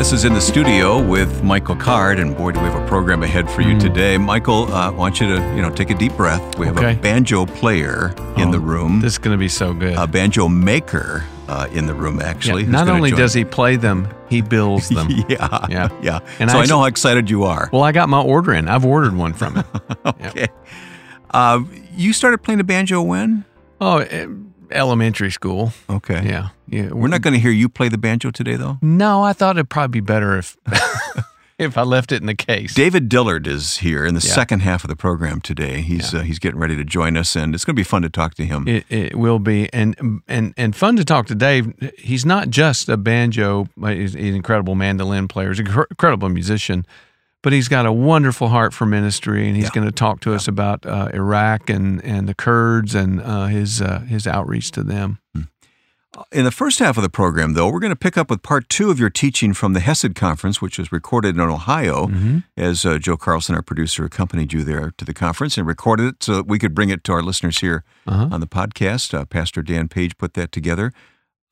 This is in the studio with Michael Card, and boy, do we have a program ahead for you Mm. today. Michael, uh, I want you to, you know, take a deep breath. We have Okay. a banjo player in Oh, the room, This is going to be so good. a banjo maker uh, in the room, actually. Yeah, not only does he play them, he builds them. yeah, Yeah. yeah. And so I, I know how excited you are. Well, I got my order in. I've ordered one from him. okay. Uh, you started playing the banjo when? oh, eh, elementary school. Okay. Yeah. Yeah. We're not going to hear you play the banjo today, though. No, I thought it'd probably be better if if I left it in the case. David Dillard is here in the Yeah. second half of the program today. He's uh, he's getting ready to join us, and it's going to be fun to talk to him. It, it will be, and and and fun to talk to Dave. He's not just a banjo; he's, he's an incredible mandolin player, he's an incre- incredible musician, but he's got a wonderful heart for ministry, and he's Yeah. going to talk to us about uh, Iraq and and the Kurds and uh, his uh, his outreach to them. In the first half of the program, though, we're going to pick up with part two of your teaching from the Hesed Conference, which was recorded in Ohio, Mm-hmm. as uh, Joe Carlson, our producer, accompanied you there to the conference and recorded it so that we could bring it to our listeners here Uh-huh. on the podcast. Uh, Pastor Dan Page put that together.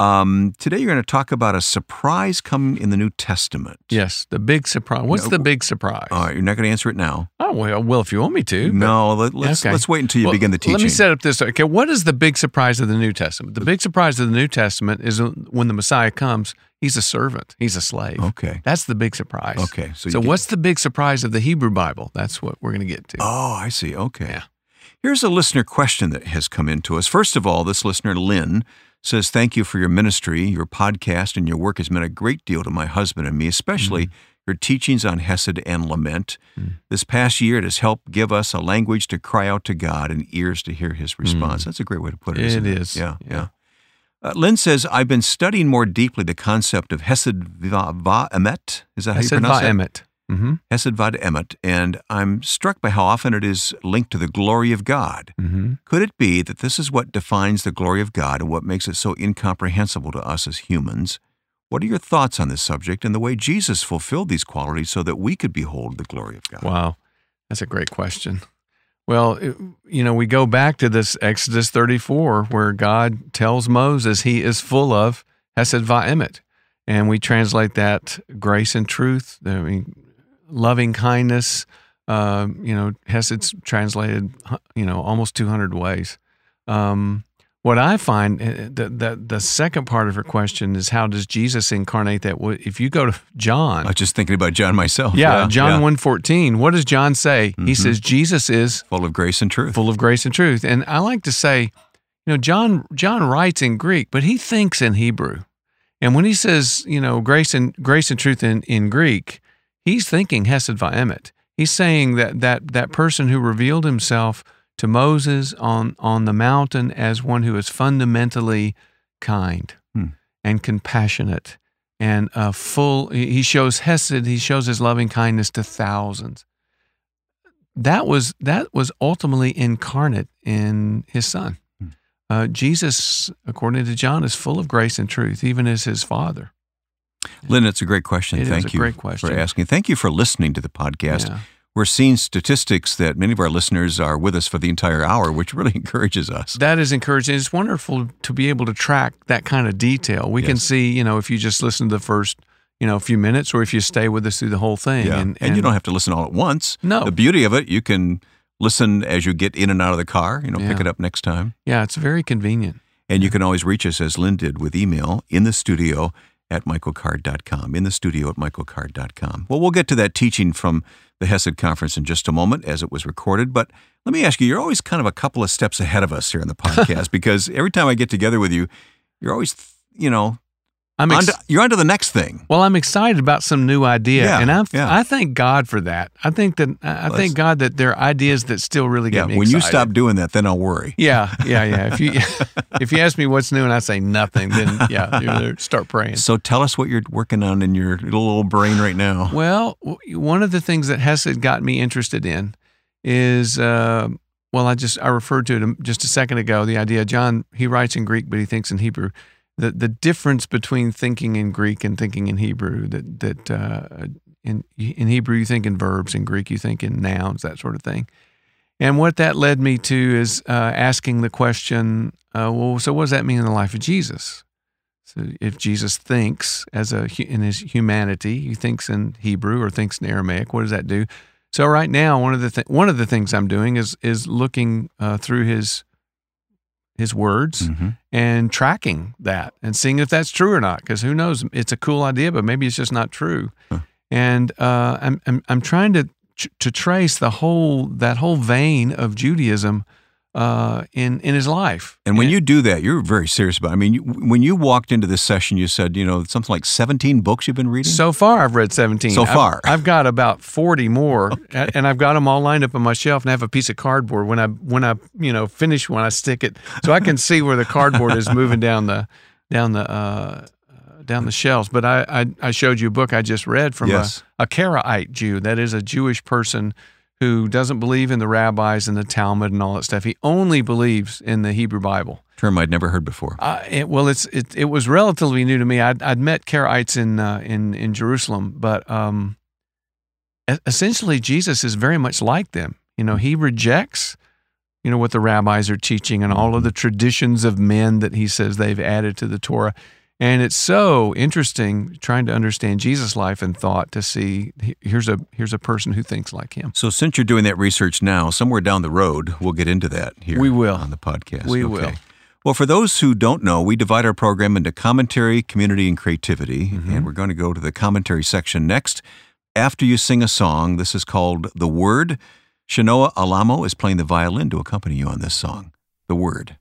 Um, today, you're going to talk about a surprise coming in the New Testament. Yes, the big surprise. What's No. the big surprise? All right, you're not going to answer it now. oh well, well, if you want me to. No, let, let's Okay. let's wait until you Well, begin the teaching. Let me set up this. Okay, what is the big surprise of the New Testament? The big surprise of the New Testament is when the Messiah comes, he's a servant, he's a slave. Okay. That's the big surprise. Okay, so So, what's the big surprise of the Hebrew Bible? That's what we're going to get to. Oh, I see. Okay. Yeah. Here's a listener question that has come in to us. First of all, this listener, Lynn, says, Thank you for your ministry. Your podcast and your work has meant a great deal to my husband and me, especially Mm-hmm. your teachings on Hesed and lament. This past year, it has helped give us a language to cry out to God and ears to hear his response. That's a great way to put it. Mm. It isn't it is. Yeah. Yeah. Yeah. Uh, Lynn says, I've been studying more deeply the concept of Hesed va, va emet. Is that how I you pronounce? Va'emet. Mm-hmm. Hesed Va'emet, and I'm struck by how often it is linked to the glory of God. Mm-hmm. Could it be that this is what defines the glory of God and what makes it so incomprehensible to us as humans? What are your thoughts on this subject and the way Jesus fulfilled these qualities so that we could behold the glory of God? Wow, that's a great question. Well, it- you know, we go back to this Exodus 34 where God tells Moses he is full of Hesed Va'emet. And we translate that grace and truth, I mean, loving kindness. Uh, you know, Hesed's translated, you know, almost 200 ways. Um, what I find, uh, the, the, the second part of her question is how does Jesus incarnate that? If you go to John, I was just thinking about John myself. yeah, John yeah. one fourteen. What does John say? He says Jesus is Full of grace and truth. full of grace and truth. And I like to say, you know, John John writes in Greek, but he thinks in Hebrew. And when he says, you know, grace and grace and truth in, in Greek, he's thinking Hesed Va'emet. He's saying that that that person who revealed himself to Moses on on the mountain as one who is fundamentally kind Hmm. and compassionate and uh, full. He shows Hesed. He shows his loving kindness to thousands. That was that was ultimately incarnate in his Son. Hmm. Uh, Jesus, according to John, is full of grace and truth, even as his Father. Lynn, it's a great question. It is Thank a you great question. for asking. Thank you for listening to the podcast. Yeah. We're seeing statistics that many of our listeners are with us for the entire hour, which really encourages us. That is encouraging. It's wonderful to be able to track that kind of detail. We can see, you know, if you just listen to the first, you know, a few minutes, or if you stay with us through the whole thing. Yeah. And, And, you don't have to listen all at once. No. The beauty of it, you can listen as you get in and out of the car, you know, pick it up next time. Yeah, it's very convenient. And you can always reach us, as Lynn did, with email in the studio at michaelcard.com. In the studio at michaelcard.com. Well, we'll get to that teaching from the Hesed Conference in just a moment as it was recorded. But let me ask you, you're always kind of a couple of steps ahead of us here in the podcast because every time I get together with you, you're always, you know, I'm ex- you're on to the next thing. well, I'm excited about some new idea, Yeah, and I'm, yeah. I thank God for that. I think that I Let's- thank God that there are ideas that still really Yeah, get me when you stop doing that, then I'll worry. Yeah, yeah, yeah. If you if you ask me what's new and I say nothing, then yeah, start praying. So tell us what you're working on in your little, brain right now. Well, one of the things that Hesed got me interested in is, uh, well, I just I referred to it just a second ago. The idea John he writes in Greek, but he thinks in Hebrew. The the difference between thinking in Greek and thinking in Hebrew. That that uh, in in Hebrew you think in verbs, in Greek you think in nouns, that sort of thing. And what that led me to is uh, asking the question, uh, well, so what does that mean in the life of Jesus? So if Jesus thinks as a in his humanity, he thinks in Hebrew or thinks in Aramaic, what does that do? So right now, one of the th- one of the things I'm doing is is looking uh, through his his words Mhm. and tracking that and seeing if that's true or not. Because who knows? It's a cool idea, but maybe it's just not true. Huh. And uh, I'm, I'm I'm trying to to trace the whole that whole vein of Judaism uh, in in his life. And when you do that, you're very serious about. It. I mean, you, when you walked into this session, you said, you know, something like 17 books you've been reading. So far, I've read 17. So I've- far. I've, got about 40 more, a- and I've got them all lined up on my shelf, and I have a piece of cardboard. When I when I you know finish one, I stick it so I can see where the cardboard is moving down the down the uh, uh, down the shelves. But I, I I showed you a book I just read from Yes. a, a Karaite Jew. That is a Jewish person who doesn't believe in the rabbis and the Talmud and all that stuff. He only believes in the Hebrew Bible. term I'd never heard before. Uh, it, well, it's it, it was relatively new to me. I'd, I'd met Karaites in uh, in in Jerusalem, but um, essentially Jesus is very much like them. You know, he rejects you know what the rabbis are teaching and all of the traditions of men that he says they've added to the Torah. And it's so interesting trying to understand Jesus' life and thought to see here's a here's a person who thinks like him. So since you're doing that research now, somewhere down the road, we'll get into that here. We will. on the podcast. We will. Well, for those who don't know, we divide our program into commentary, community, and creativity, Mm-hmm. and we're going to go to the commentary section next. After you sing a song, this is called "The Word." Shanoa Alamo is playing the violin to accompany you on this song. The Word.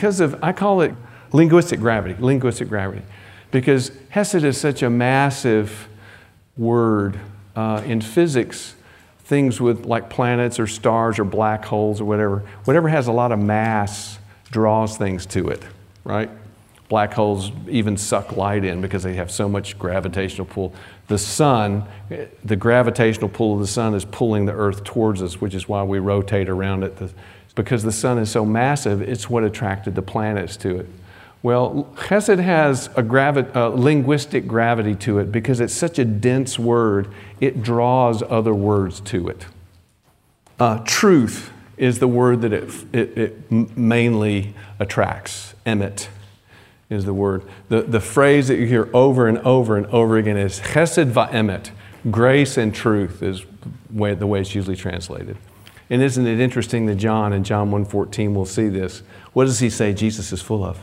Because of, I call it linguistic gravity, linguistic gravity, because Hesed is such a massive word. Uh, in physics, things with like planets or stars or black holes or whatever, whatever has a lot of mass draws things to it, right? Black holes even suck light in because they have so much gravitational pull. The sun, the gravitational pull of the sun is pulling the earth towards us, which is why we rotate around it. The, because the sun is so massive, it's what attracted the planets to it. Well, chesed has a, gravi- linguistic gravity to it because it's such a dense word, it draws other words to it. Uh, truth is the word that it, it, it mainly attracts. Emet is the word. The, the phrase that you hear over and over and over again is chesed va'emet. Grace and truth is way, the way it's usually translated. And isn't it interesting that John in John 1.14 will see this? What does he say Jesus is full of?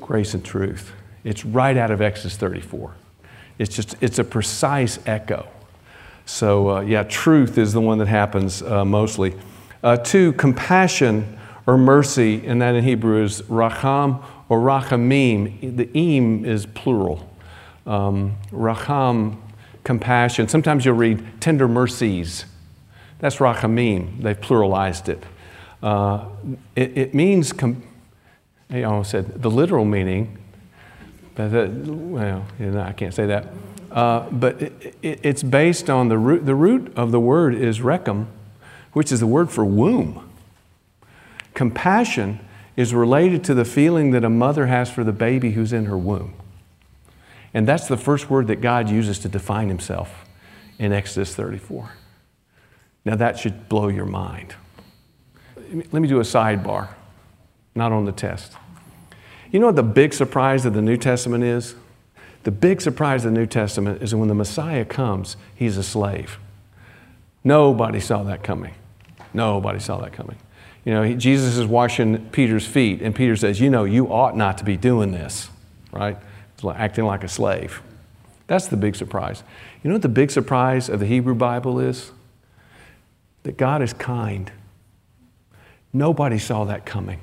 Grace and truth. It's right out of Exodus 34. It's just, it's a precise echo. So, uh, yeah, truth is the one that happens uh, mostly. Uh, two, compassion or mercy, and that in Hebrew is racham or rachamim. The im is plural. Um, racham, compassion. Sometimes you'll read tender mercies. That's rachamim. They've pluralized it. Uh, it, it, means, com- I almost said the literal meaning, but that, well, you know, I can't say that. Uh, but it, it, it's based on the root, the root of the word is rechem, which is the word for womb. Compassion is related to the feeling that a mother has for the baby who's in her womb. And that's the first word that God uses to define himself in Exodus 34. Now, that should blow your mind. Let me do a sidebar, not on the test. You know what the big surprise of the New Testament is? The big surprise of the New Testament is that when the Messiah comes, he's a slave. Nobody saw that coming. Nobody saw that coming. You know, he, Jesus is washing Peter's feet, and Peter says, You know, you ought not to be doing this, right? Like acting like a slave. That's the big surprise. You know what the big surprise of the Hebrew Bible is? That God is kind. Nobody saw that coming.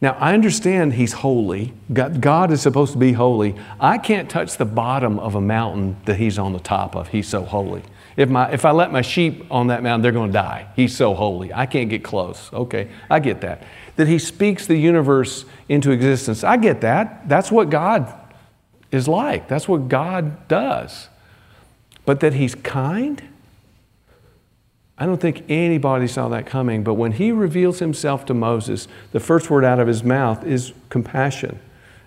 Now, I understand He's holy. God, is supposed to be holy. I can't touch the bottom of a mountain that He's on the top of. He's so holy. If, my, if I let my sheep on that mountain, they're going to die. He's so holy. I can't get close. Okay, I get that. That He speaks the universe into existence. I get that. That's what God is like, that's what God does. But that He's kind? I don't think anybody saw that coming, but when he reveals himself to Moses, the first word out of his mouth is compassion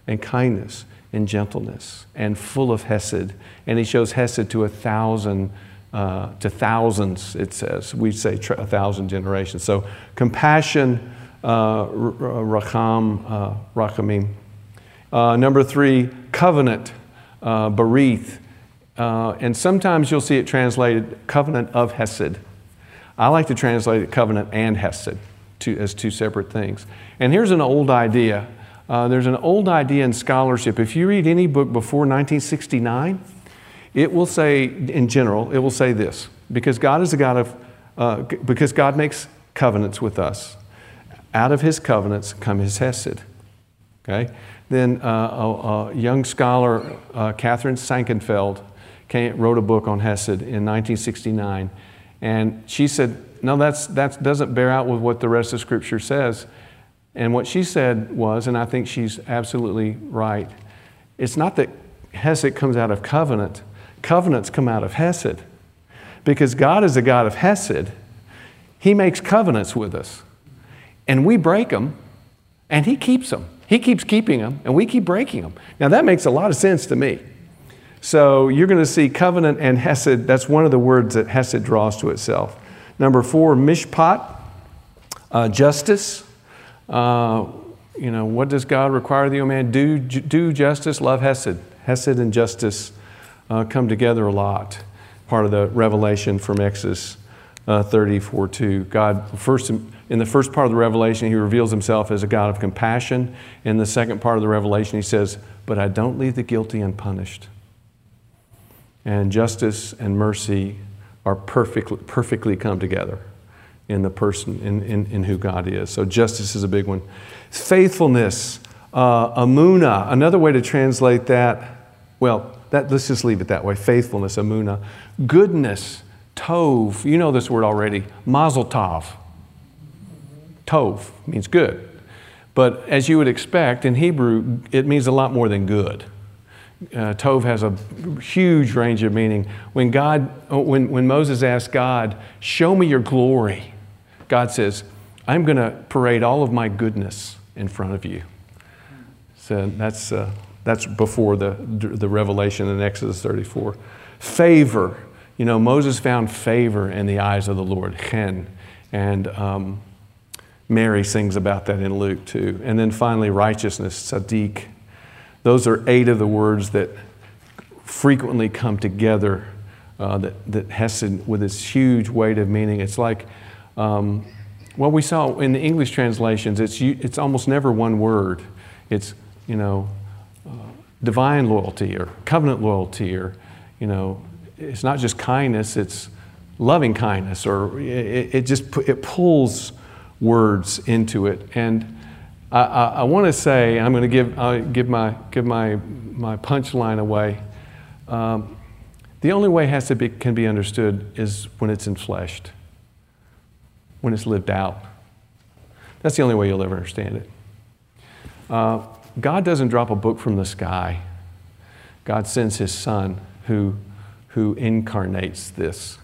and kindness and gentleness and full of hesed. And he shows hesed to a thousand, uh, to thousands, it says. We say a thousand generations. So compassion, uh, racham, uh, rachamim. Uh, number three, covenant, uh. Uh, and sometimes you'll see it translated covenant of hesed. I like to translate it covenant and hesed as two separate things. And here's an old idea. Uh, there's an old idea in scholarship. If you read any book before 1969, it will say, in general, it will say this because God is a God of, uh, because God makes covenants with us. Out of his covenants come his hesed. Okay? Then uh, a, a, young scholar, uh, Katharine Sakenfeld, came, wrote a book on hesed in 1969. And she said, No, that's, that doesn't bear out with what the rest of Scripture says. And what she said was, and I think she's absolutely right, it's not that Hesed comes out of covenant, covenants come out of Hesed. Because God is a God of Hesed, He makes covenants with us. And we break them, and He keeps them. He keeps keeping them, and we keep breaking them. Now, that makes a lot of sense to me. So you're going to see covenant and hesed. That's one of the words that hesed draws to itself. Number four, mishpat, uh, justice. Uh, you know, what does God require of you, man? Do, do justice, love hesed. Hesed and justice uh, come together a lot. Part of the revelation from Exodus uh, 34 2. God, first, in the first part of the revelation, he reveals himself as a God of compassion. In the second part of the revelation, he says, But I don't leave the guilty unpunished and justice and mercy are perfectly, perfectly come together. in the person, in, in, in who God is. So justice is a big one. Faithfulness, uh, amuna, another way to translate that, well, that, let's just leave it that way faithfulness, amuna. Goodness, tov, you know this word already, mazel tov. Tov means good. But as you would expect, in Hebrew, it means a lot more than good. Uh, tov has a huge range of meaning. When God, when, when Moses asked God, "Show me your glory," God says, "I'm going to parade all of my goodness in front of you." So that's uh, that's before the the revelation in Exodus 34. Favor, you know, Moses found favor in the eyes of the Lord, chen, and um, Mary sings about that in Luke too. And then finally, righteousness, tzaddik. Those are eight of the words that frequently come together. Uh, that, that Hesed, with its huge weight of meaning, it's like, um, well, we saw in the English translations, it's, it's almost never one word. It's, you know, uh, divine loyalty or covenant loyalty or, you know, it's not just kindness, it's loving kindness or it, it just it pulls words into it. And I, I, want to say, I'm going to give, give my, give my, my punchline away. Um, the only way has to be, can be understood is when it's enfleshed, when it's lived out. That's the only way you'll ever understand it. Uh, God doesn't drop a book from the sky. God sends his son who, who incarnates this.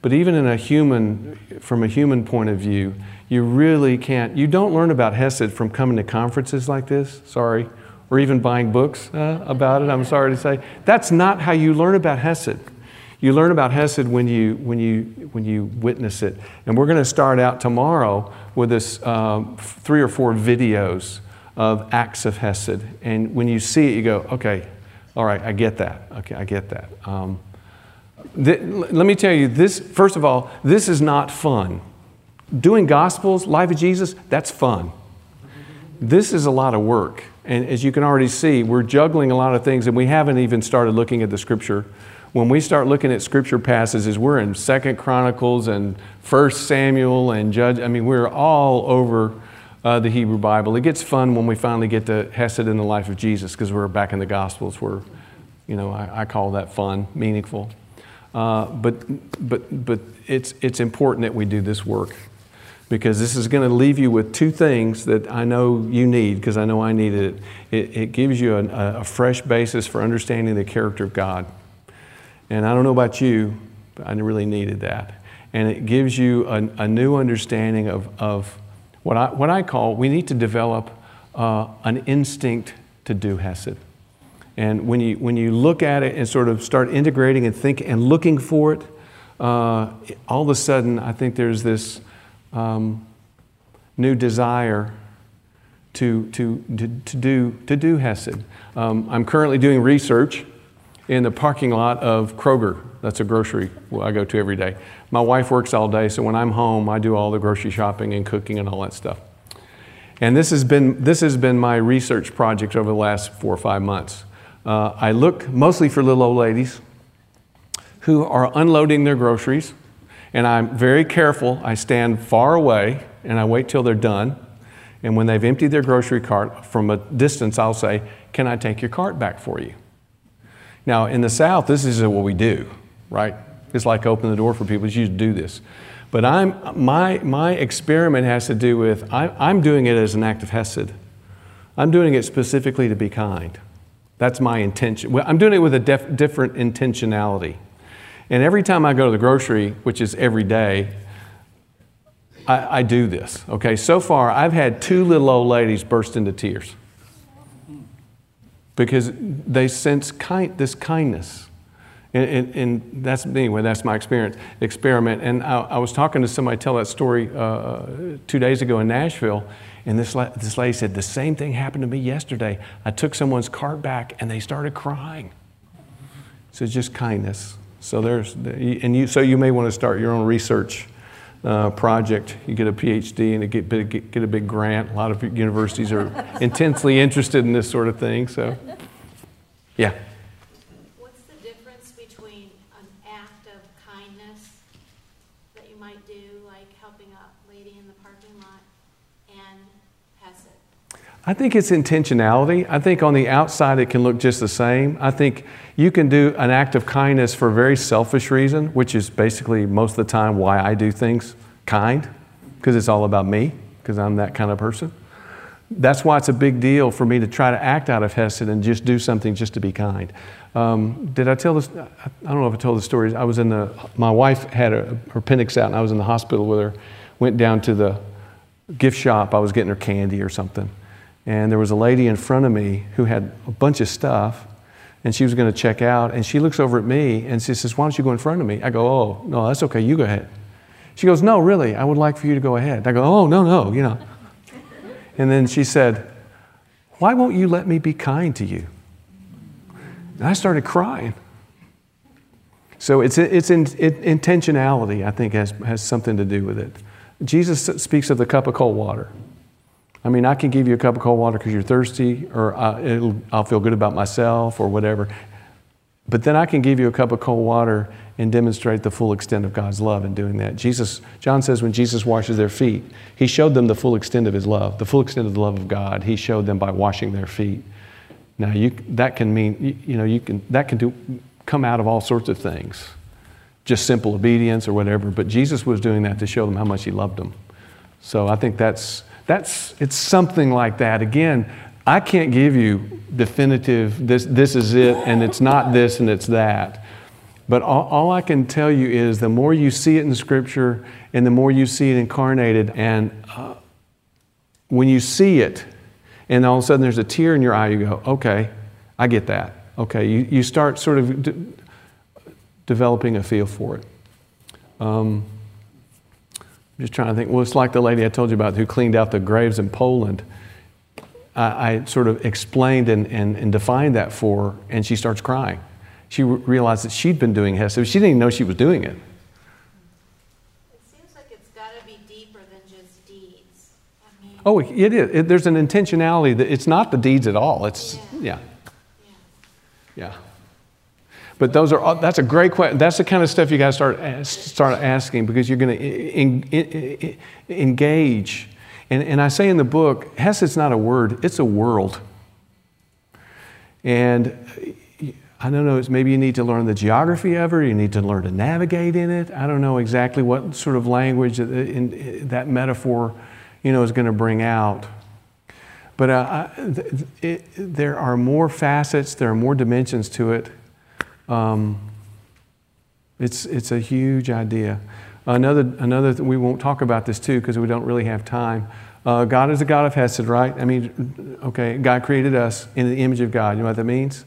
But even in a human, from a human point of view, you really can't, you don't learn about Hesed from coming to conferences like this, sorry, or even buying books uh, about it, I'm sorry to say. That's not how you learn about Hesed. You learn about Hesed when you, when you, when you witness it. And we're going to start out tomorrow with this um, three or four videos of acts of Hesed. And when you see it, you go, okay, all right, I get that. Okay, I get that. Um, th- let me tell you this, first of all, this is not fun. Doing Gospels, Life of Jesus, that's fun. This is a lot of work. And as you can already see, we're juggling a lot of things, and we haven't even started looking at the Scripture. When we start looking at Scripture passages, we're in Second Chronicles and First Samuel and Judge. I mean, we're all over uh, the Hebrew Bible. It gets fun when we finally get to Hesed in the life of Jesus because we're back in the Gospels. Where, you know, I, I call that fun, meaningful. Uh, but but but it's it's important that we do this work because this is going to leave you with two things that I know you need because I know I needed it. It, it gives you a, a, fresh basis for understanding the character of God. And I don't know about you, but I really needed that. And it gives you a, a new understanding of, of what, I, what I call we need to develop uh, an instinct to do Hesed. And when you, when you look at it and sort of start integrating and think and looking for it, uh, all of a sudden I think there's this um, new desire to, to, to, to, do, to do Hesed. Um, I'm currently doing research in the parking lot of Kroger. That's a grocery I go to every day. My wife works all day, so when I'm home, I do all the grocery shopping and cooking and all that stuff. And this has been, this has been my research project over the last four or five months. Uh, I look mostly for little old ladies who are unloading their groceries and I'm very careful. I stand far away and I wait till they're done. And when they've emptied their grocery cart from a distance, I'll say, Can I take your cart back for you? Now, in the South, this is what we do, right? It's like open the door for people. You do this. But I'm, my, my experiment has to do with I, I'm doing it as an act of Hesed. I'm doing it specifically to be kind. That's my intention. Well, I'm doing it with a def, different intentionality. And every time I go to the grocery, which is every day, I, I do this. Okay, so far I've had two little old ladies burst into tears because they sense kind, this kindness. And, and, and, that's anyway. That's my experience experiment. And I, I was talking to somebody tell that story uh, two days ago in Nashville, and this this lady said the same thing happened to me yesterday. I took someone's cart back, and they started crying. So it's just kindness. So there's, and you, so you may want to start your own research uh, project. You get a PhD and get, get, get a big grant. A lot of universities are intensely interested in this sort of thing. So, yeah. What's the difference between an act of kindness that you might do, like helping a lady in the parking lot, and Hesed? I think it's intentionality. I think on the outside it can look just the same. I think you can do an act of kindness for a very selfish reason, which is basically most of the time why I do things kind, because it's all about me, because I'm that kind of person. That's why it's a big deal for me to try to act out of Hesed and just do something just to be kind. Um, did I tell this? I don't know if I told the story. I was in the, my wife had a, her appendix out and I was in the hospital with her. Went down to the gift shop. I was getting her candy or something. And there was a lady in front of me who had a bunch of stuff and she was going to check out. And she looks over at me and she says, Why don't you go in front of me? I go, Oh, no, that's okay. You go ahead. She goes, No, really, I would like for you to go ahead. I go, Oh, no, no, you know. And then she said, Why won't you let me be kind to you? And I started crying. So it's, it's in, it, intentionality, I think, has, has something to do with it. Jesus speaks of the cup of cold water. I mean, I can give you a cup of cold water because you're thirsty, or I, I'll feel good about myself, or whatever. But then I can give you a cup of cold water and demonstrate the full extent of God's love in doing that. Jesus, John says, when Jesus washes their feet, he showed them the full extent of his love, the full extent of the love of God. He showed them by washing their feet. Now, you, that can mean, you, you know, you can, that can do, come out of all sorts of things, just simple obedience or whatever. But Jesus was doing that to show them how much he loved them. So I think that's, that's, it's something like that. Again, I can't give you definitive, this, this is it, and it's not this and it's that. But all, all, I can tell you is the more you see it in Scripture and the more you see it incarnated, and uh, when you see it, and all of a sudden there's a tear in your eye, you go, okay, I get that. Okay, you, you start sort of de- developing a feel for it. Um, I'm just trying to think. Well, it's like the lady I told you about who cleaned out the graves in Poland. I, I sort of explained and, and, and defined that for her, and she starts crying she realized that she'd been doing Hesed. She didn't even know she was doing it. It seems like it's got to be deeper than just deeds. Oh, it is. It, there's an intentionality that it's not the deeds at all. It's, yeah. Yeah. Yeah. yeah. But those are, uh, that's a great question. That's the kind of stuff you got to start, eh, start asking because you're going to engage. And, and I say in the book, Hesed's not a word, it's a world. And I don't know, maybe you need to learn the geography of it, you need to learn to navigate in it. I don't know exactly what sort of language that, eh, in, eh, that metaphor you know, is going to bring out. But uh, it, there are more facets, there are more dimensions to it. Um, it's, it's a huge idea. Another, another th- we won't talk about this too because we don't really have time. Uh, God is a God of Hesed, right? I mean, okay, God created us in the image of God. You know what that means?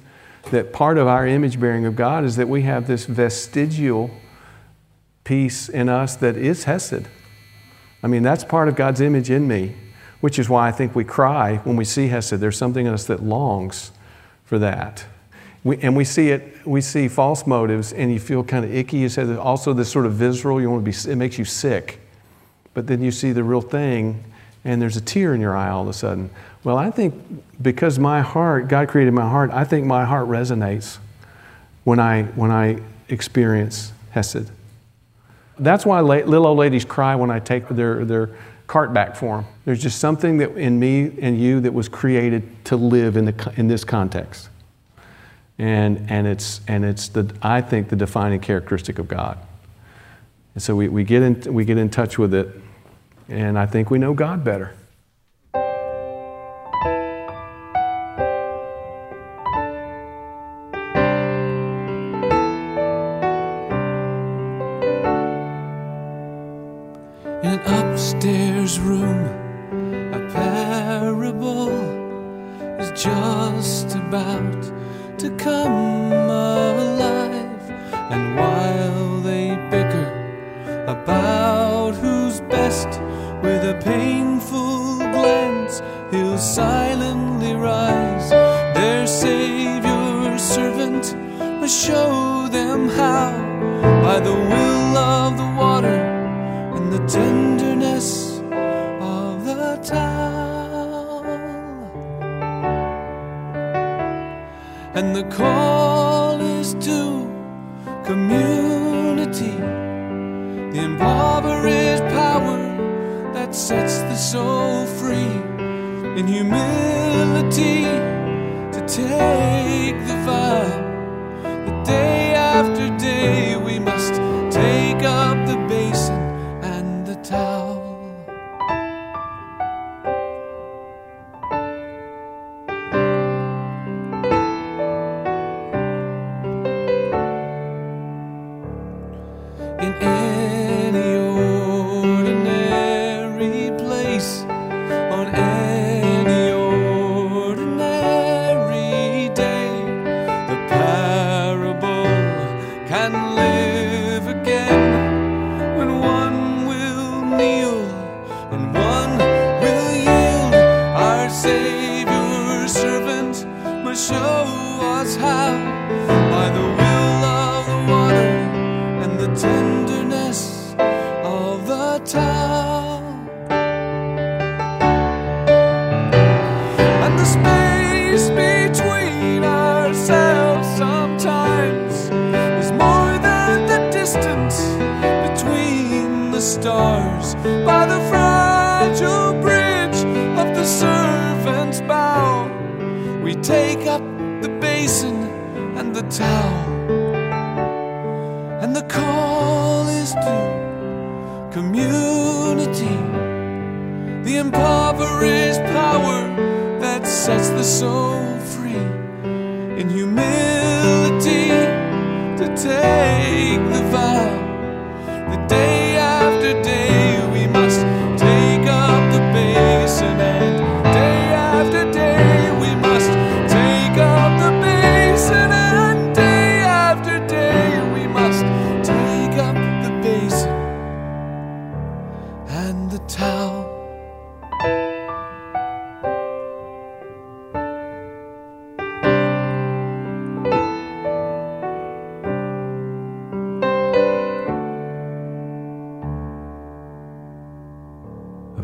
that part of our image bearing of God is that we have this vestigial piece in us that is Hesed. I mean, that's part of God's image in me, which is why I think we cry when we see Hesed. There's something in us that longs for that. We, and we see it, we see false motives, and you feel kind of icky. You said also this sort of visceral, you want to be, it makes you sick. But then you see the real thing, and there's a tear in your eye all of a sudden. Well, I think because my heart, God created my heart, I think my heart resonates when I, when I experience Hesed. That's why little old ladies cry when I take their, their cart back for them. There's just something that in me and you that was created to live in, the, in this context. And, and it's, and it's the, I think, the defining characteristic of God. And so we, we, get in, we get in touch with it, and I think we know God better. In any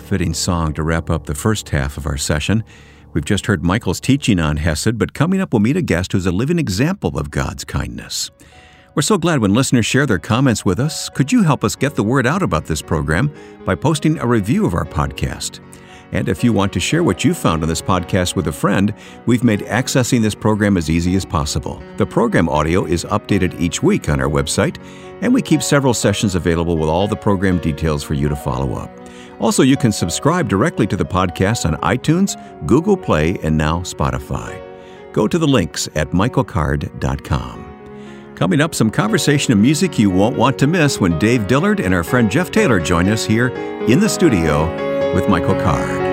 fitting song to wrap up the first half of our session. We've just heard Michael's teaching on Hesed, but coming up, we'll meet a guest who's a living example of God's kindness. We're so glad when listeners share their comments with us. Could you help us get the word out about this program by posting a review of our podcast? And if you want to share what you found on this podcast with a friend, we've made accessing this program as easy as possible. The program audio is updated each week on our website, and we keep several sessions available with all the program details for you to follow up. Also, you can subscribe directly to the podcast on iTunes, Google Play, and now Spotify. Go to the links at michaelcard.com. Coming up, some conversation and music you won't want to miss when Dave Dillard and our friend Jeff Taylor join us here in the studio with Michael Card.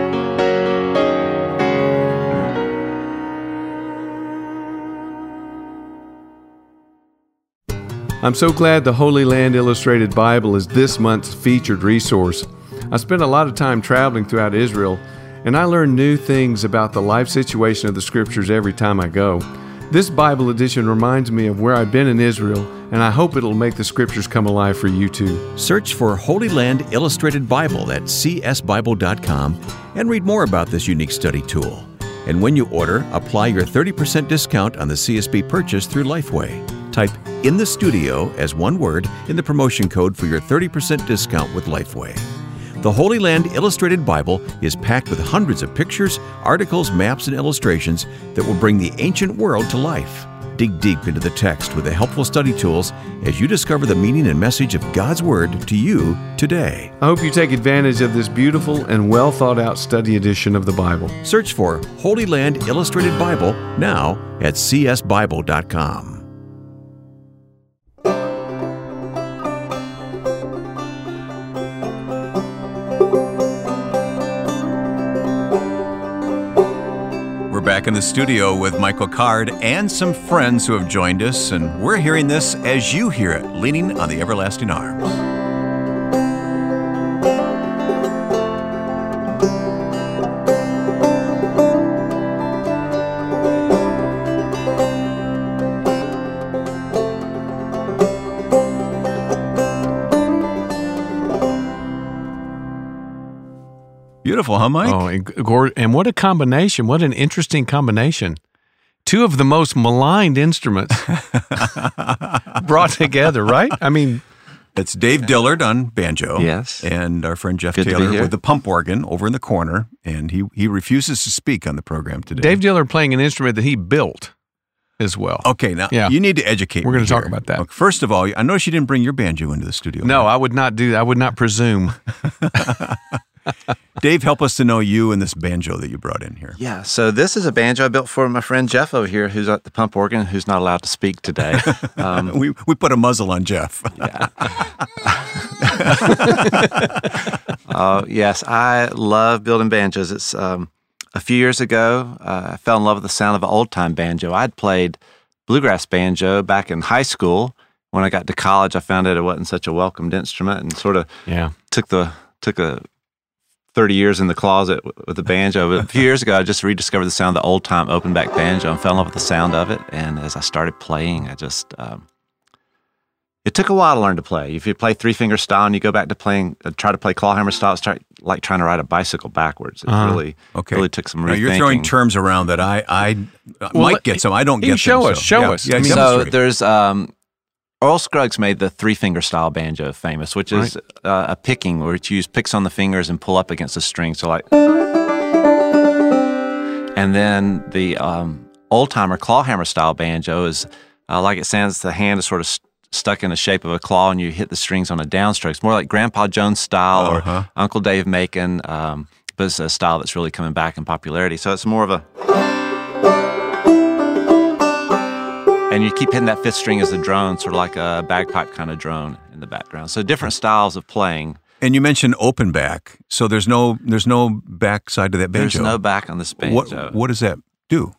I'm so glad the Holy Land Illustrated Bible is this month's featured resource. I spent a lot of time traveling throughout Israel, and I learn new things about the life situation of the scriptures every time I go. This Bible edition reminds me of where I've been in Israel, and I hope it'll make the scriptures come alive for you too. Search for Holy Land Illustrated Bible at csbible.com and read more about this unique study tool. And when you order, apply your 30% discount on the CSB purchase through Lifeway. Type in the studio as one word in the promotion code for your 30% discount with Lifeway. The Holy Land Illustrated Bible is packed with hundreds of pictures, articles, maps, and illustrations that will bring the ancient world to life. Dig deep into the text with the helpful study tools as you discover the meaning and message of God's Word to you today. I hope you take advantage of this beautiful and well thought out study edition of the Bible. Search for Holy Land Illustrated Bible now at csbible.com. back in the studio with Michael Card and some friends who have joined us, and we're hearing this as you hear it, leaning on the everlasting arms. Beautiful, huh, Mike? Oh, and, gor- and what a combination. What an interesting combination. Two of the most maligned instruments brought together, right? I mean, It's Dave Dillard on banjo. Yes. And our friend Jeff Good Taylor with the pump organ over in the corner. And he, he refuses to speak on the program today. Dave Dillard playing an instrument that he built as well. Okay, now Yeah. you need to educate We're gonna talk about that. Okay, First of all, I noticed you didn't bring your banjo into the studio. No, I would not do that. I would not presume. Dave, help us to know you and this banjo that you brought in here. Yeah, so this is a banjo I built for my friend Jeff over here, who's at the pump organ, who's not allowed to speak today. Um, We, we put a muzzle on Jeff. uh, yes, I love building banjos. It's um, a few years ago, uh, I fell in love with the sound of an old time banjo. I'd played bluegrass banjo back in high school. When I got to college, I found out it wasn't such a welcomed instrument, and sort of Yeah. took the took a 30 years in the closet with the banjo. But a few years ago, I just rediscovered the sound of the old time open back banjo and fell in love with the sound of it. And as I started playing, I just, um, it took a while to learn to play. If you play three finger style and you go back to playing, uh, try to play clawhammer style, it's try, like trying to ride a bicycle backwards. It Uh-huh. really, Okay. really took some Now, you're throwing terms around that I, I uh, Well, Mike gets them. I don't you get show them. us, so- show yeah, us. Yeah, I mean- so there's um, Earl Scruggs made the three finger style banjo famous, which is uh, a picking where you use picks on the fingers and pull up against the string. So like, and then the um, old timer clawhammer style banjo is uh, like it sounds. The hand is sort of st- stuck in the shape of a claw, and you hit the strings on a downstroke. It's more like Grandpa Jones style Uh-huh. or Uncle Dave Macon. Um, but it's a style that's really coming back in popularity. So it's more of a and you keep hitting that fifth string as a drone, sort of like a bagpipe kind of drone in the background. So different styles of playing. and you mentioned open back, so there's no there's no back side to that banjo. There's no back on this banjo. What what does that do?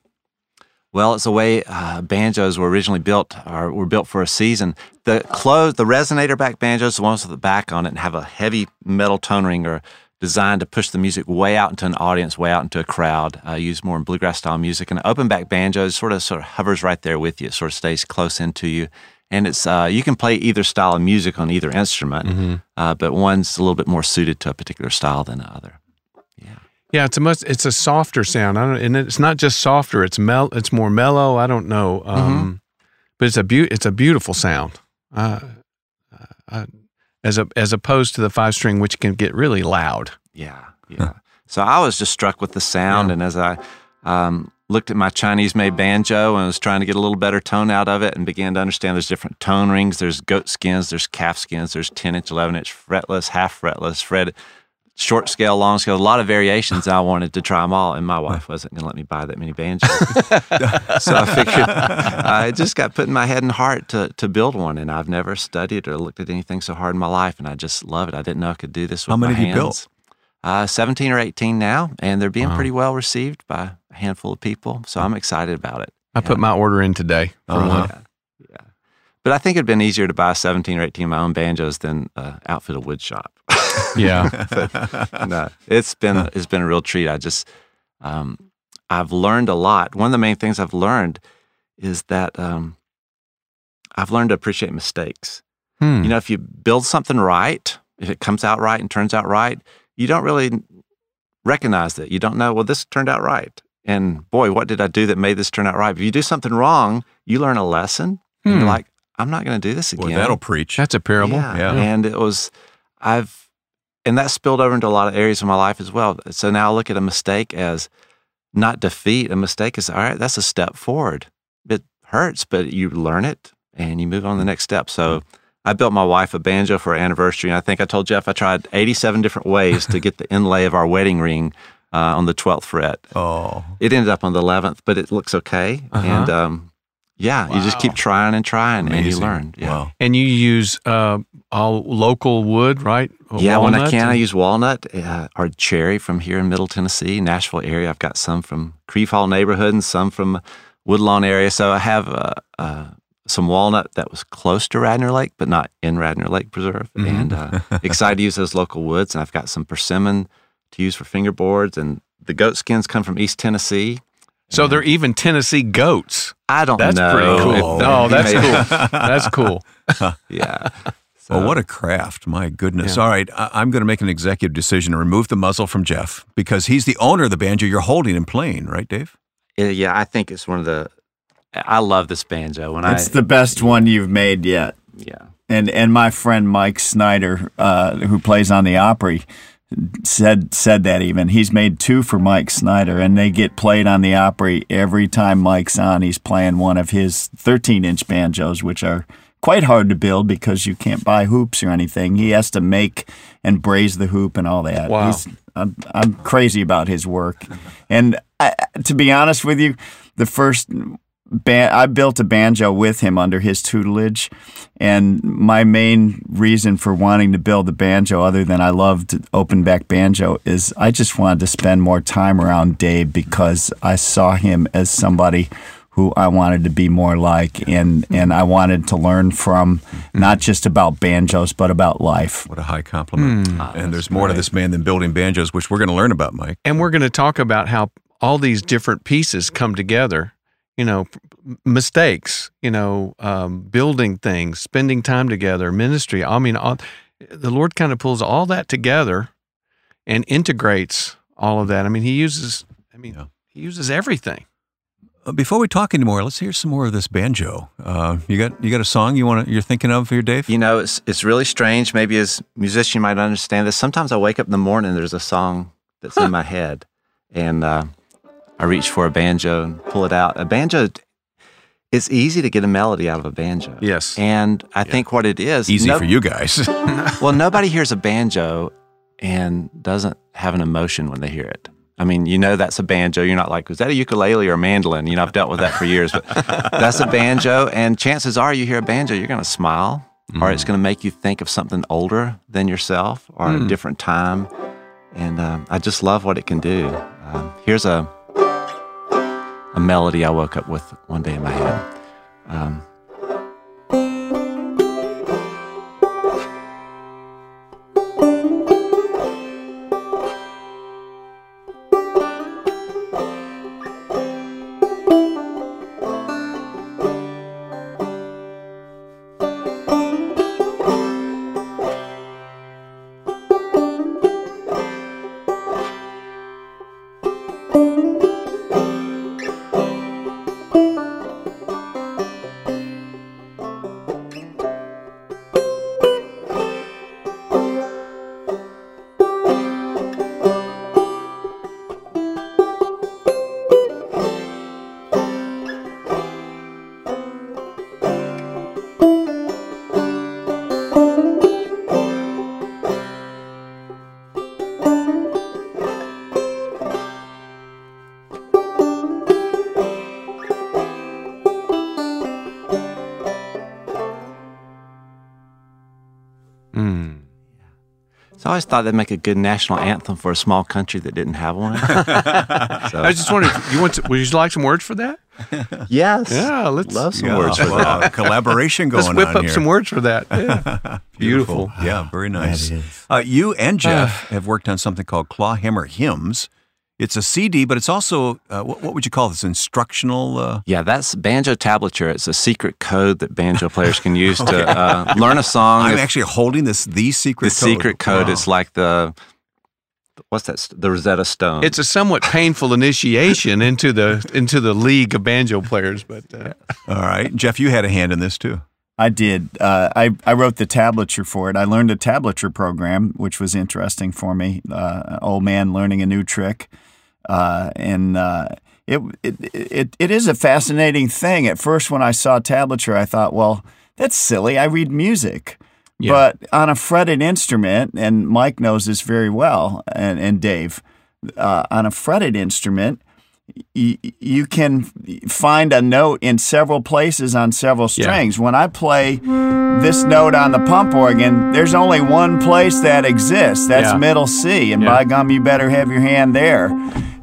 Well, it's the way uh, banjos were originally built, or were built for a season. The closed, the resonator back banjos, the ones with the back on it, and have a heavy metal tone ring, are designed to push the music way out into an audience, way out into a crowd. Uh, used more in bluegrass style music, and open back banjo sort of sort of hovers right there with you. It sort of stays close into you, and it's uh, you can play either style of music on either instrument, uh, but one's a little bit more suited to a particular style than the other. Yeah, yeah, it's a much. It's a softer sound. I don't, and it's not just softer. It's mel. It's more mellow. I don't know. Um, But it's a beau- It's a beautiful sound. Uh, uh, as a as opposed to the five string, which can get really loud. Yeah, yeah. So I was just struck with the sound, and as I um, looked at my Chinese-made banjo and was trying to get a little better tone out of it, and began to understand there's different tone rings. There's goat skins, there's calf skins, there's 10-inch, 11-inch fretless, half fretless, fret, short scale, long scale, a lot of variations. I wanted to try them all, and my wife wasn't going to let me buy that many banjos. so I figured I just got put in my head and heart to to build one, and I've never studied or looked at anything so hard in my life, and I just love it. I didn't know I could do this with How many my have you built? Uh, 17 or 18 now, and they're being Wow. pretty well received by a handful of people. So I'm excited about it. I put my order in today for Uh-huh. one. But I think it'd been easier to buy 17 or 18 of my own banjos than uh, outfit a wood shop. Yeah, no, it's been it's been a real treat. I just um, I've learned a lot. One of the main things I've learned is that um, I've learned to appreciate mistakes. Hmm. You know, if you build something right, if it comes out right and turns out right, you don't really recognize that. You don't know, well, this turned out right. And boy, what did I do that made this turn out right? If you do something wrong, you learn a lesson. And Hmm. you're like, I'm not going to do this Boy, again. that'll preach. that's a parable. Yeah. Yeah. And it was, I've, and that spilled over into a lot of areas of my life as well. So now I look at a mistake as not defeat. A mistake is, all right, that's a step forward. It hurts, but you learn it and you move on to the next step. So I built my wife a banjo for her anniversary. And I think I told Jeff I tried 87 different ways to get the inlay of our wedding ring uh, on the 12th fret. oh, It ended up on the 11th, but it looks okay. Uh-huh. And um, yeah, you just keep trying and trying and you learn. Yeah. Wow. And you use uh, all local wood, right? Yeah, when I Walnut can, I use walnut uh, or cherry from here in Middle Tennessee, Nashville area. I've got some from Crieve Hall neighborhood and some from Woodlawn area. So I have uh, uh, some walnut that was close to Radnor Lake, but not in Radnor Lake Preserve. Mm-hmm. And uh, excited to use those local woods. And I've got some persimmon to use for fingerboards. And the goat skins come from East Tennessee. So they're even Tennessee goats. I don't That's know. pretty cool. if- Oh, that's cool. That's cool. Yeah. Well, what a craft. My goodness. Yeah. All right. I- I'm going to make an executive decision to remove the muzzle from Jeff because he's the owner of the banjo you're holding and playing, right, Dave? Yeah, Yeah, I think it's one of the. I love this banjo. When It's I the best one you've made yet. yeah and and my friend Mike Snider, uh, who plays on the Opry, said said that even he's made two for Mike Snider, and they get played on the Opry every time Mike's on. He's playing one of his 13 inch banjos, which are quite hard to build because you can't buy hoops or anything. He has to make and braze the hoop and all that. Wow. He's, I'm, I'm crazy about his work, and I, to be honest with you, the first ban- I built a banjo with him under his tutelage, and my main reason for wanting to build a banjo, other than I loved open back banjo, is I just wanted to spend more time around Dave because I saw him as somebody who I wanted to be more like, and and I wanted to learn from mm-hmm. not just about banjos but about life. What a high compliment. Hmm. Ah, ah, and there's more to this man than building banjos, which we're going to learn about, Mike. And we're going to talk about how all these different pieces come together. You know, mistakes. You know, um, building things, spending time together, ministry. I mean, all, the Lord kind of pulls all that together and integrates all of that. I mean, He uses. I mean, Yeah. He uses everything. Uh, Before we talk anymore, let's hear some more of this banjo. Uh, you got you got a song you want you're thinking of here, Dave? You know, it's it's really strange. Maybe as a musician, you might understand this. Sometimes I wake up in the morning, there's a song that's in my head, and uh, I reach for a banjo and pull it out. A banjo, it's easy to get a melody out of a banjo. Yes. and I think what it is Easy no- for you guys. well, nobody hears a banjo and doesn't have an emotion when they hear it. I mean, you know that's a banjo. You're not like, is that a ukulele or a mandolin? You know, I've dealt with that for years, but that's a banjo. And chances are, you hear a banjo, you're going to smile, or it's going to make you think of something older than yourself, or a different time. And um, I just love what it can do. Um, here's a a melody I woke up with one day in my head. Um, always thought that'd make a good national anthem for a small country that didn't have one. so, I just wondered, you want to, would you like some words for that? yes, Yeah, let's love some Yeah, words for wow, that. collaboration going on. let's whip on up here. some words for that. Yeah. Beautiful. Yeah, very nice. Uh, you and Jeff have worked on something called Clawhammer Hymns. It's a CD, but it's also uh, what, what would you call this? Instructional. Uh, Yeah, that's banjo tablature. It's a secret code that banjo players can use to uh, learn a song. I'm If actually holding this the secret the code. secret code Wow. is like the what's that? The Rosetta Stone. It's a somewhat painful initiation into the into the league of banjo players, but uh, All right, Jeff, you had a hand in this too. I did. Uh, I I wrote the tablature for it. I learned a tablature program, which was interesting for me. Uh, old man learning a new trick, uh, and uh, it, it it it is a fascinating thing. At first, when I saw tablature, I thought, well, that's silly. I read music. Yeah. But on a fretted instrument, and Mike knows this very well, and, and Dave, uh, on a fretted instrument, y- you can find a note in several places on several Yeah. strings. When I play this note on the pump organ, there's only one place that exists. That's Yeah. middle C, and Yeah. by gum, you better have your hand there.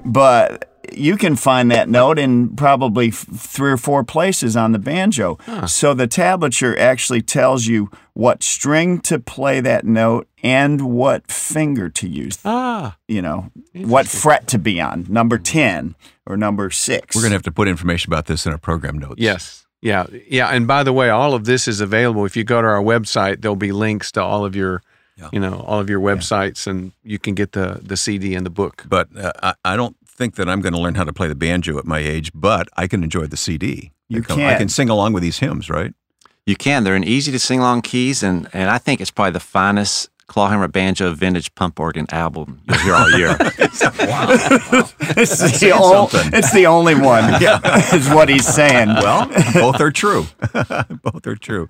But you can find that note in probably f- three or four places on the banjo. So the tablature actually tells you what string to play that note and what finger to use ah, you know, what fret to be on, number 10 or number 6. We're going to have to put information about this in our program notes. yes, yeah, yeah. And by the way, all of this is available. If you go to our website, there'll be links to all of your, Yeah. you know, all of your websites, and you can get the the CD and the book. But uh, I, I don't think that I'm going to learn how to play the banjo at my age, but I can enjoy the CD. You I can, I can. can sing along with these hymns, right? You can. They're an easy to sing along keys, and, and I think it's probably the finest clawhammer banjo vintage pump organ album you'll hear all year. it's, the ol- it's the only one, yeah. is what he's saying. Well, both are true. both are true.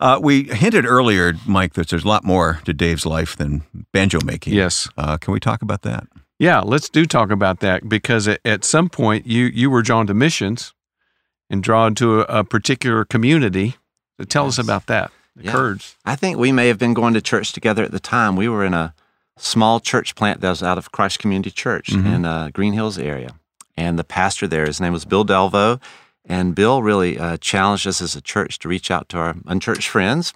Uh, we hinted earlier, Mike, that there's a lot more to Dave's life than banjo making. Yes. Uh, can we talk about that? Yeah, let's do talk about that because at, at some point you you were drawn to missions and drawn to a, a particular community. So tell us about that, the Yeah. Kurds. I think we may have been going to church together at the time. We were in a small church plant that was out of Christ Community Church in uh, Green Hills area. And the pastor there, his name was Bill Delvo. And Bill really uh, challenged us as a church to reach out to our unchurched friends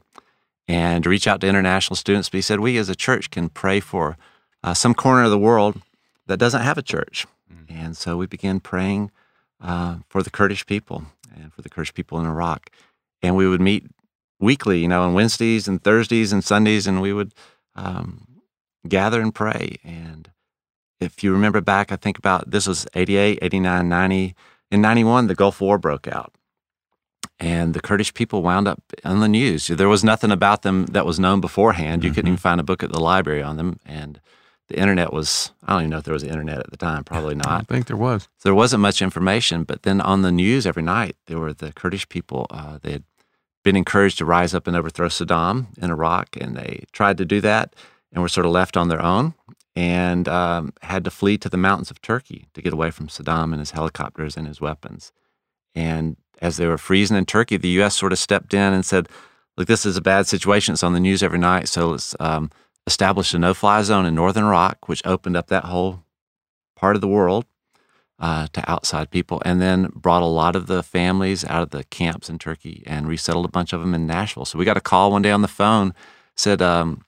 and to reach out to international students. But he said, we as a church can pray for uh, some corner of the world that doesn't have a church. And so we began praying uh, for the Kurdish people and for the Kurdish people in Iraq. And we would meet weekly, you know, on Wednesdays and Thursdays and Sundays, and we would um, gather and pray. And if you remember back, I think about this was 88, 89, 90. In 91, the Gulf War broke out. And the Kurdish people wound up on the news. There was nothing about them that was known beforehand. You couldn't even find a book at the library on them. And the internet was, I don't even know if there was internet at the time, probably not. I think there was. So there wasn't much information, but then on the news every night, there were the Kurdish people. Uh, they had been encouraged to rise up and overthrow Saddam in Iraq, and they tried to do that and were sort of left on their own and um, had to flee to the mountains of Turkey to get away from Saddam and his helicopters and his weapons. And as they were freezing in Turkey, the U.S. sort of stepped in and said, Look, this is a bad situation. It's on the news every night. So let's um, establish a no fly zone in northern Iraq, which opened up that whole part of the world uh, to outside people, and then brought a lot of the families out of the camps in Turkey and resettled a bunch of them in Nashville. So we got a call one day on the phone, said, um,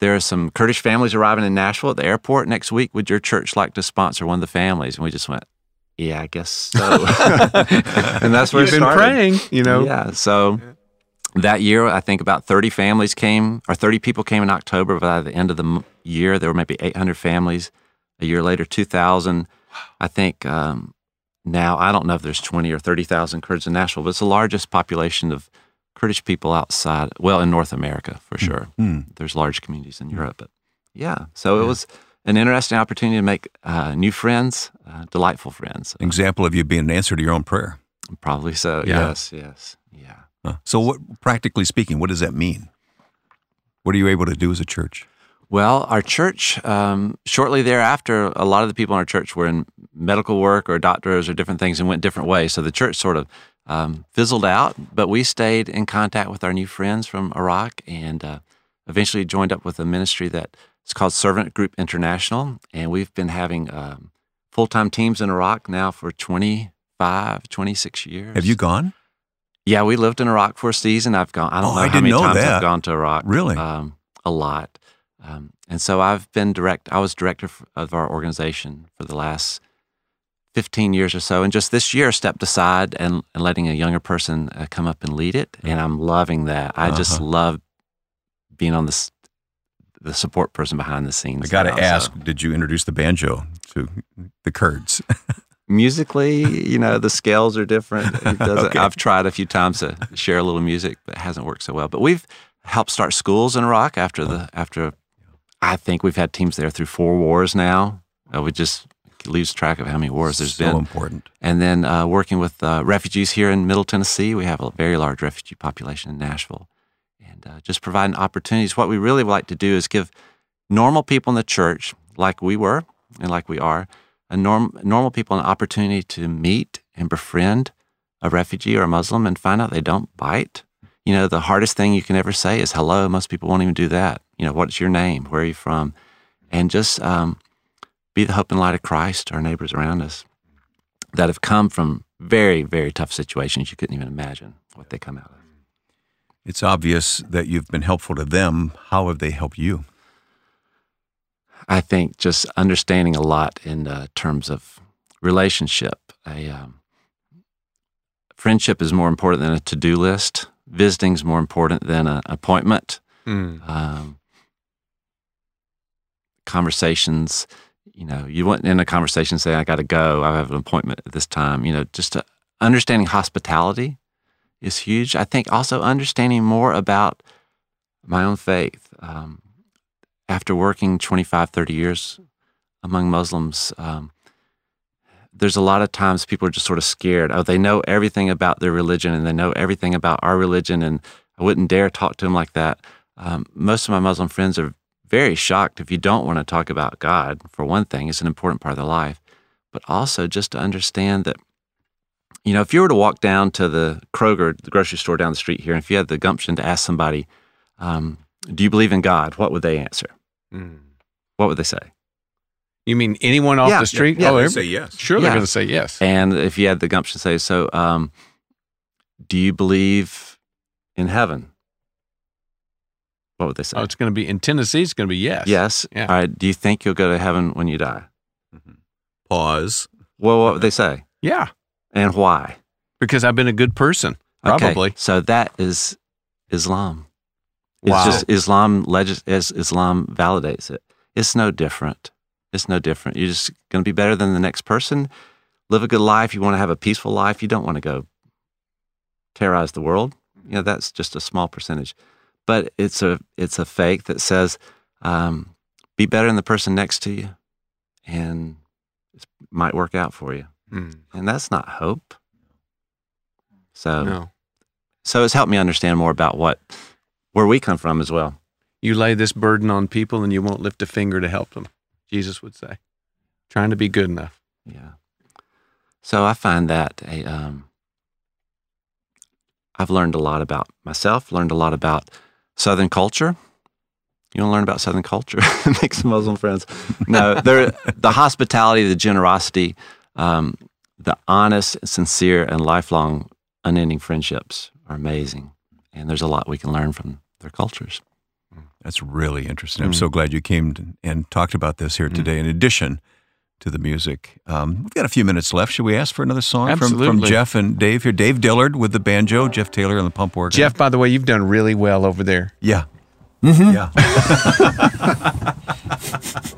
There are some Kurdish families arriving in Nashville at the airport next week. Would your church like to sponsor one of the families? And we just went, Yeah, I guess so. and that's where You've been started. praying, you know. Yeah. So that year, I think about 30 families came, or 30 people came in October. But by the end of the year, there were maybe 800 families. A year later, 2,000. I think um, now, I don't know if there's 20 or 30,000 Kurds in Nashville, but it's the largest population of Kurdish people outside, well, in North America for sure. Hmm. There's large communities in Europe, but yeah. So it was an interesting opportunity to make uh, new friends, uh, delightful friends. Example of you being an answer to your own prayer. Probably so. Yeah. Yes, yes, yeah. Huh. So, what, practically speaking, what does that mean? What are you able to do as a church? Well, our church, um, shortly thereafter, a lot of the people in our church were in medical work or doctors or different things and went different ways. So the church sort of um, fizzled out, but we stayed in contact with our new friends from Iraq and uh, eventually joined up with a ministry that is called Servant Group International. And we've been having um, full time teams in Iraq now for 25, 26 years. Have you gone? Yeah, we lived in Iraq for a season. I've gone. I don't Oh, know I how didn't many know times that. I've gone to Iraq. Really? um, a lot. Um, and so I've been direct. I was director of our organization for the last fifteen years or so, and just this year stepped aside and, and letting a younger person uh, come up and lead it. And I'm loving that. I just Uh-huh. love being on this the support person behind the scenes. I got to now, so. ask, did you introduce the banjo to the Kurds? musically, you know, the scales are different. It doesn't, Okay. I've tried a few times to share a little music, but it hasn't worked so well. But we've helped start schools in Iraq after the after. I think we've had teams there through four wars now. Uh, we just lose track of how many wars there's so been. important. And then uh, working with uh, refugees here in Middle Tennessee, we have a very large refugee population in Nashville, and uh, just providing opportunities. What we really like to do is give normal people in the church, like we were and like we are, a norm, normal people an opportunity to meet and befriend a refugee or a Muslim and find out they don't bite. You know, the hardest thing you can ever say is hello. Most people won't even do that. You know, what's your name? Where are you from? And just um, be the hope and light of Christ our neighbors around us that have come from very, very tough situations you couldn't even imagine what they come out of. It's obvious that you've been helpful to them. How have they helped you? I think just understanding a lot in uh, terms of relationship. A um, friendship is more important than a to-do list. Visiting is more important than an appointment. Mm. Um, conversations, you know, you went in a conversation saying, "I got to go. I have an appointment at this time." You know, just uh, understanding hospitality is huge. I think also understanding more about my own faith. Um, after working 25, 30 years among Muslims, um, there's a lot of times people are just sort of scared. Oh, they know everything about their religion and they know everything about our religion, and I wouldn't dare talk to them like that. Um, most of my Muslim friends are very shocked if you don't want to talk about God, for one thing, it's an important part of their life, but also just to understand that, you know, if you were to walk down to the Kroger, the grocery store down the street here, and if you had the gumption to ask somebody, um, do you believe in God? What would they answer? Mm. What would they say? You mean anyone off Yeah, the street? yeah, oh, they every- say yes. Sure, they're going to say yes. And if you had the gumption to say, so, um, do you believe in heaven? What would they say? Oh, it's going to be in Tennessee. It's going to be yes. yes. Yeah. All right. Do you think you'll go to heaven when you die? Mm-hmm. Pause. Well, what would they say? Yeah, And why? because I've been a good person. Okay, Probably. So that is Islam. It's Wow. just Islam legis- as Islam validates it. It's no different. It's no different. You're just going to be better than the next person. Live a good life. You want to have a peaceful life. You don't want to go terrorize the world. You know that's just a small percentage, but it's a it's a faith that says um, be better than the person next to you, and it might work out for you. Mm, And that's not hope. So no. so it's helped me understand more about what where we come from as well. You lay this burden on people and you won't lift a finger to help them, Jesus would say. Trying to be good enough. Yeah. So I find that a um, I've learned a lot about myself, learned a lot about Southern culture. You want to learn about Southern culture? Make some Muslim friends. No, the hospitality, the generosity, um, the honest, sincere, and lifelong, unending friendships are amazing. And there's a lot we can learn from their cultures. That's really interesting. I'm Mm. so glad you came and talked about this here today. In addition to the music, um, we've got a few minutes left. Should we ask for another song from, from Jeff and Dave here? Dave Dillard with the banjo, Jeff Taylor on the pump organ. Jeff, by the way, you've done really well over there. yeah, yeah.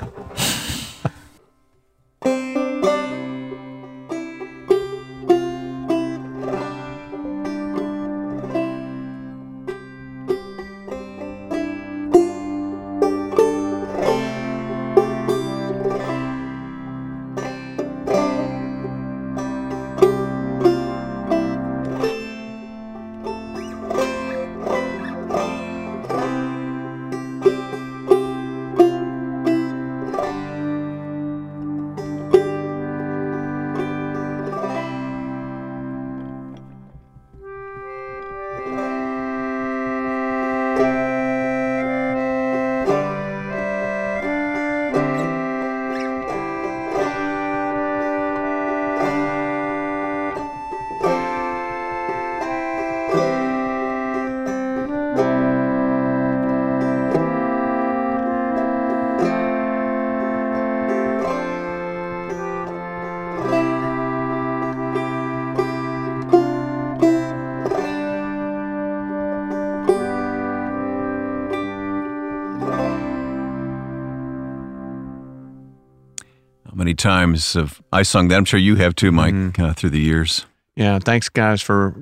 times of I sung that? I'm sure you have too, Mike, Mm-hmm. uh, through the years. Yeah, thanks, guys, for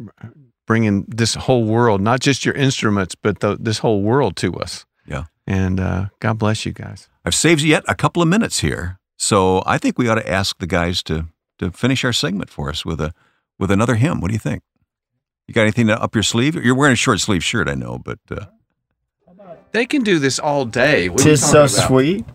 bringing this whole world, not just your instruments, but the, this whole world to us. Yeah. And uh, God bless you guys. I've saved yet a couple of minutes here, so I think we ought to ask the guys to to finish our segment for us with a with another hymn. What do you think? You got anything up your sleeve? You're wearing a short sleeve shirt, I know, but uh, They can do this all day. What are you Tis so about? sweet.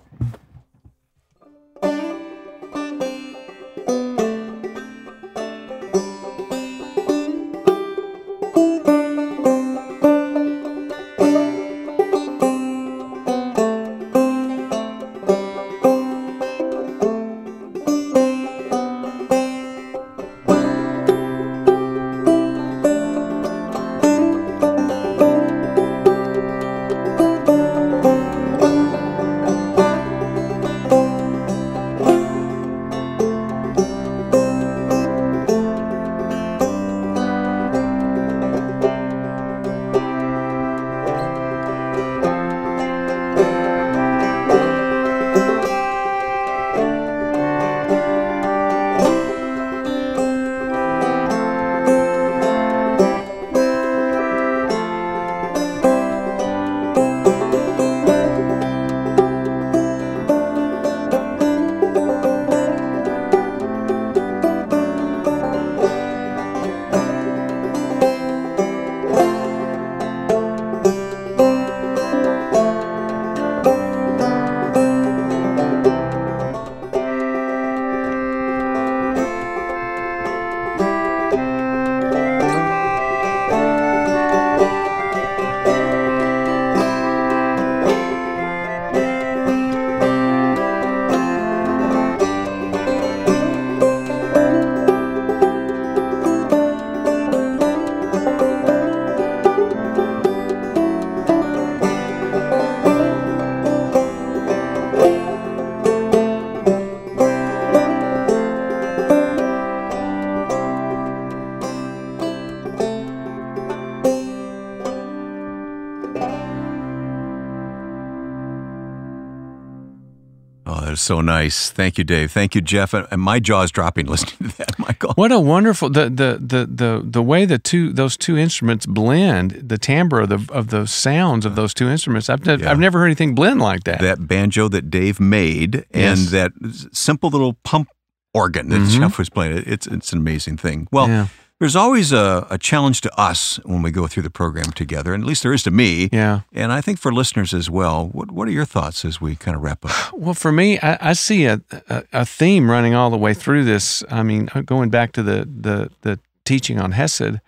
It's so nice. Thank you, Dave. Thank you, Jeff. And my jaw is dropping listening to that, Michael. What a wonderful the the the the, the way the two those two instruments blend, the timbre of the of the sounds of those two instruments. I've Yeah. I've never heard anything blend like that. That banjo that Dave made and Yes. that simple little pump organ that Mhm. Jeff was playing. It's it's an amazing thing. Well, Yeah. There's always a, a challenge to us when we go through the program together, and at least there is to me. Yeah. And I think for listeners as well. What what are your thoughts as we kind of wrap up? Well, for me, I, I see a, a a theme running all the way through this. I mean, uh, going back to the the the teaching on Hesed,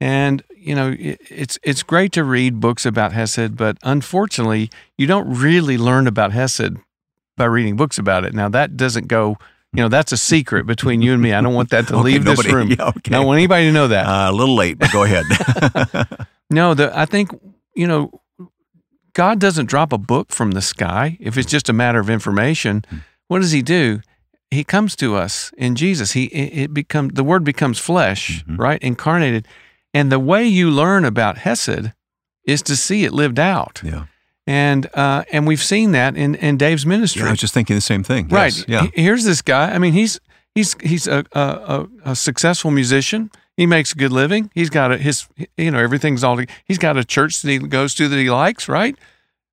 and you know, it, it's it's great to read books about Hesed, but unfortunately, you don't really learn about Hesed by reading books about it. Now, that doesn't go. You know, that's a secret between you and me. I don't want that to Okay, leave this nobody- room. yeah, okay. I don't want anybody to know that. Uh, a little late, but go ahead. No, the, I think, you know, God doesn't drop a book from the sky if it's just a matter of information. What does he do? He comes to us in Jesus. He it, it becomes the word becomes flesh, right? Incarnated. And the way you learn about Hesed is to see it lived out. yeah. And uh, and we've seen that in, in Dave's ministry. Yeah, I was just thinking the same thing. Right. Yes, Yeah. Here's this guy. I mean, he's he's he's a a, a, successful musician. He makes a good living. He's got a, his you know everything's all. He's got a church that he goes to that he likes. Right.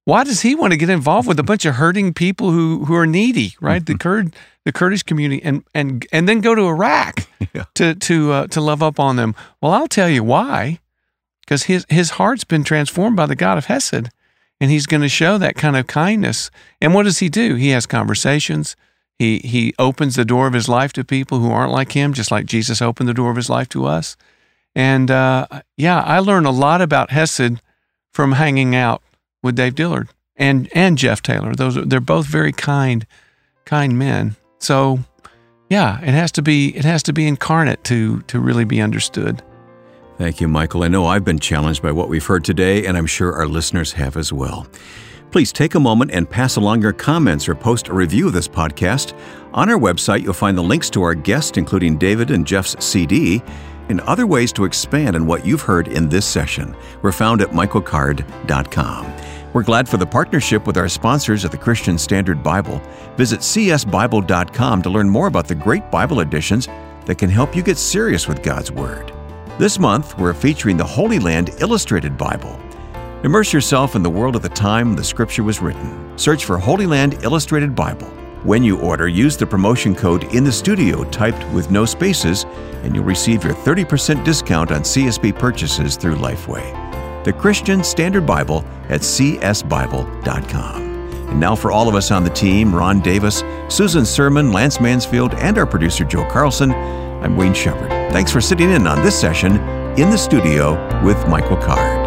Why does he want to get involved with a bunch of hurting people who who are needy? Right. The Kurd the Kurdish community and and and then go to Iraq Yeah. to to uh, to love up on them. Well, I'll tell you why. Because his his heart's been transformed by the God of Hesed and he's going to show that kind of kindness. And what does he do? He has conversations. He he opens the door of his life to people who aren't like him, just like Jesus opened the door of his life to us. And uh, yeah, I learned a lot about Hesed from hanging out with Dave Dillard and and Jeff Taylor. Those they're both very kind kind men. So yeah, it has to be it has to be incarnate to to really be understood. Thank you, Michael. I know I've been challenged by what we've heard today, and I'm sure our listeners have as well. Please take a moment and pass along your comments or post a review of this podcast. On our website, you'll find the links to our guests, including David and Jeff's CD, and other ways to expand on what you've heard in this session. We're found at michaelcard.com. We're glad for the partnership with our sponsors at the Christian Standard Bible. Visit csbible.com to learn more about the great Bible editions that can help you get serious with God's Word. This month, we're featuring the Holy Land Illustrated Bible. Immerse yourself in the world at the time the scripture was written. Search for Holy Land Illustrated Bible. When you order, use the promotion code in the studio typed with no spaces, and you'll receive your 30% discount on CSB purchases through Lifeway. The Christian Standard Bible at csbible.com. And now, for all of us on the team Ron Davis, Susan Sermon, Lance Mansfield, and our producer Joe Carlson, I'm Wayne Shepherd. Thanks for sitting in on this session in the studio with Michael Card.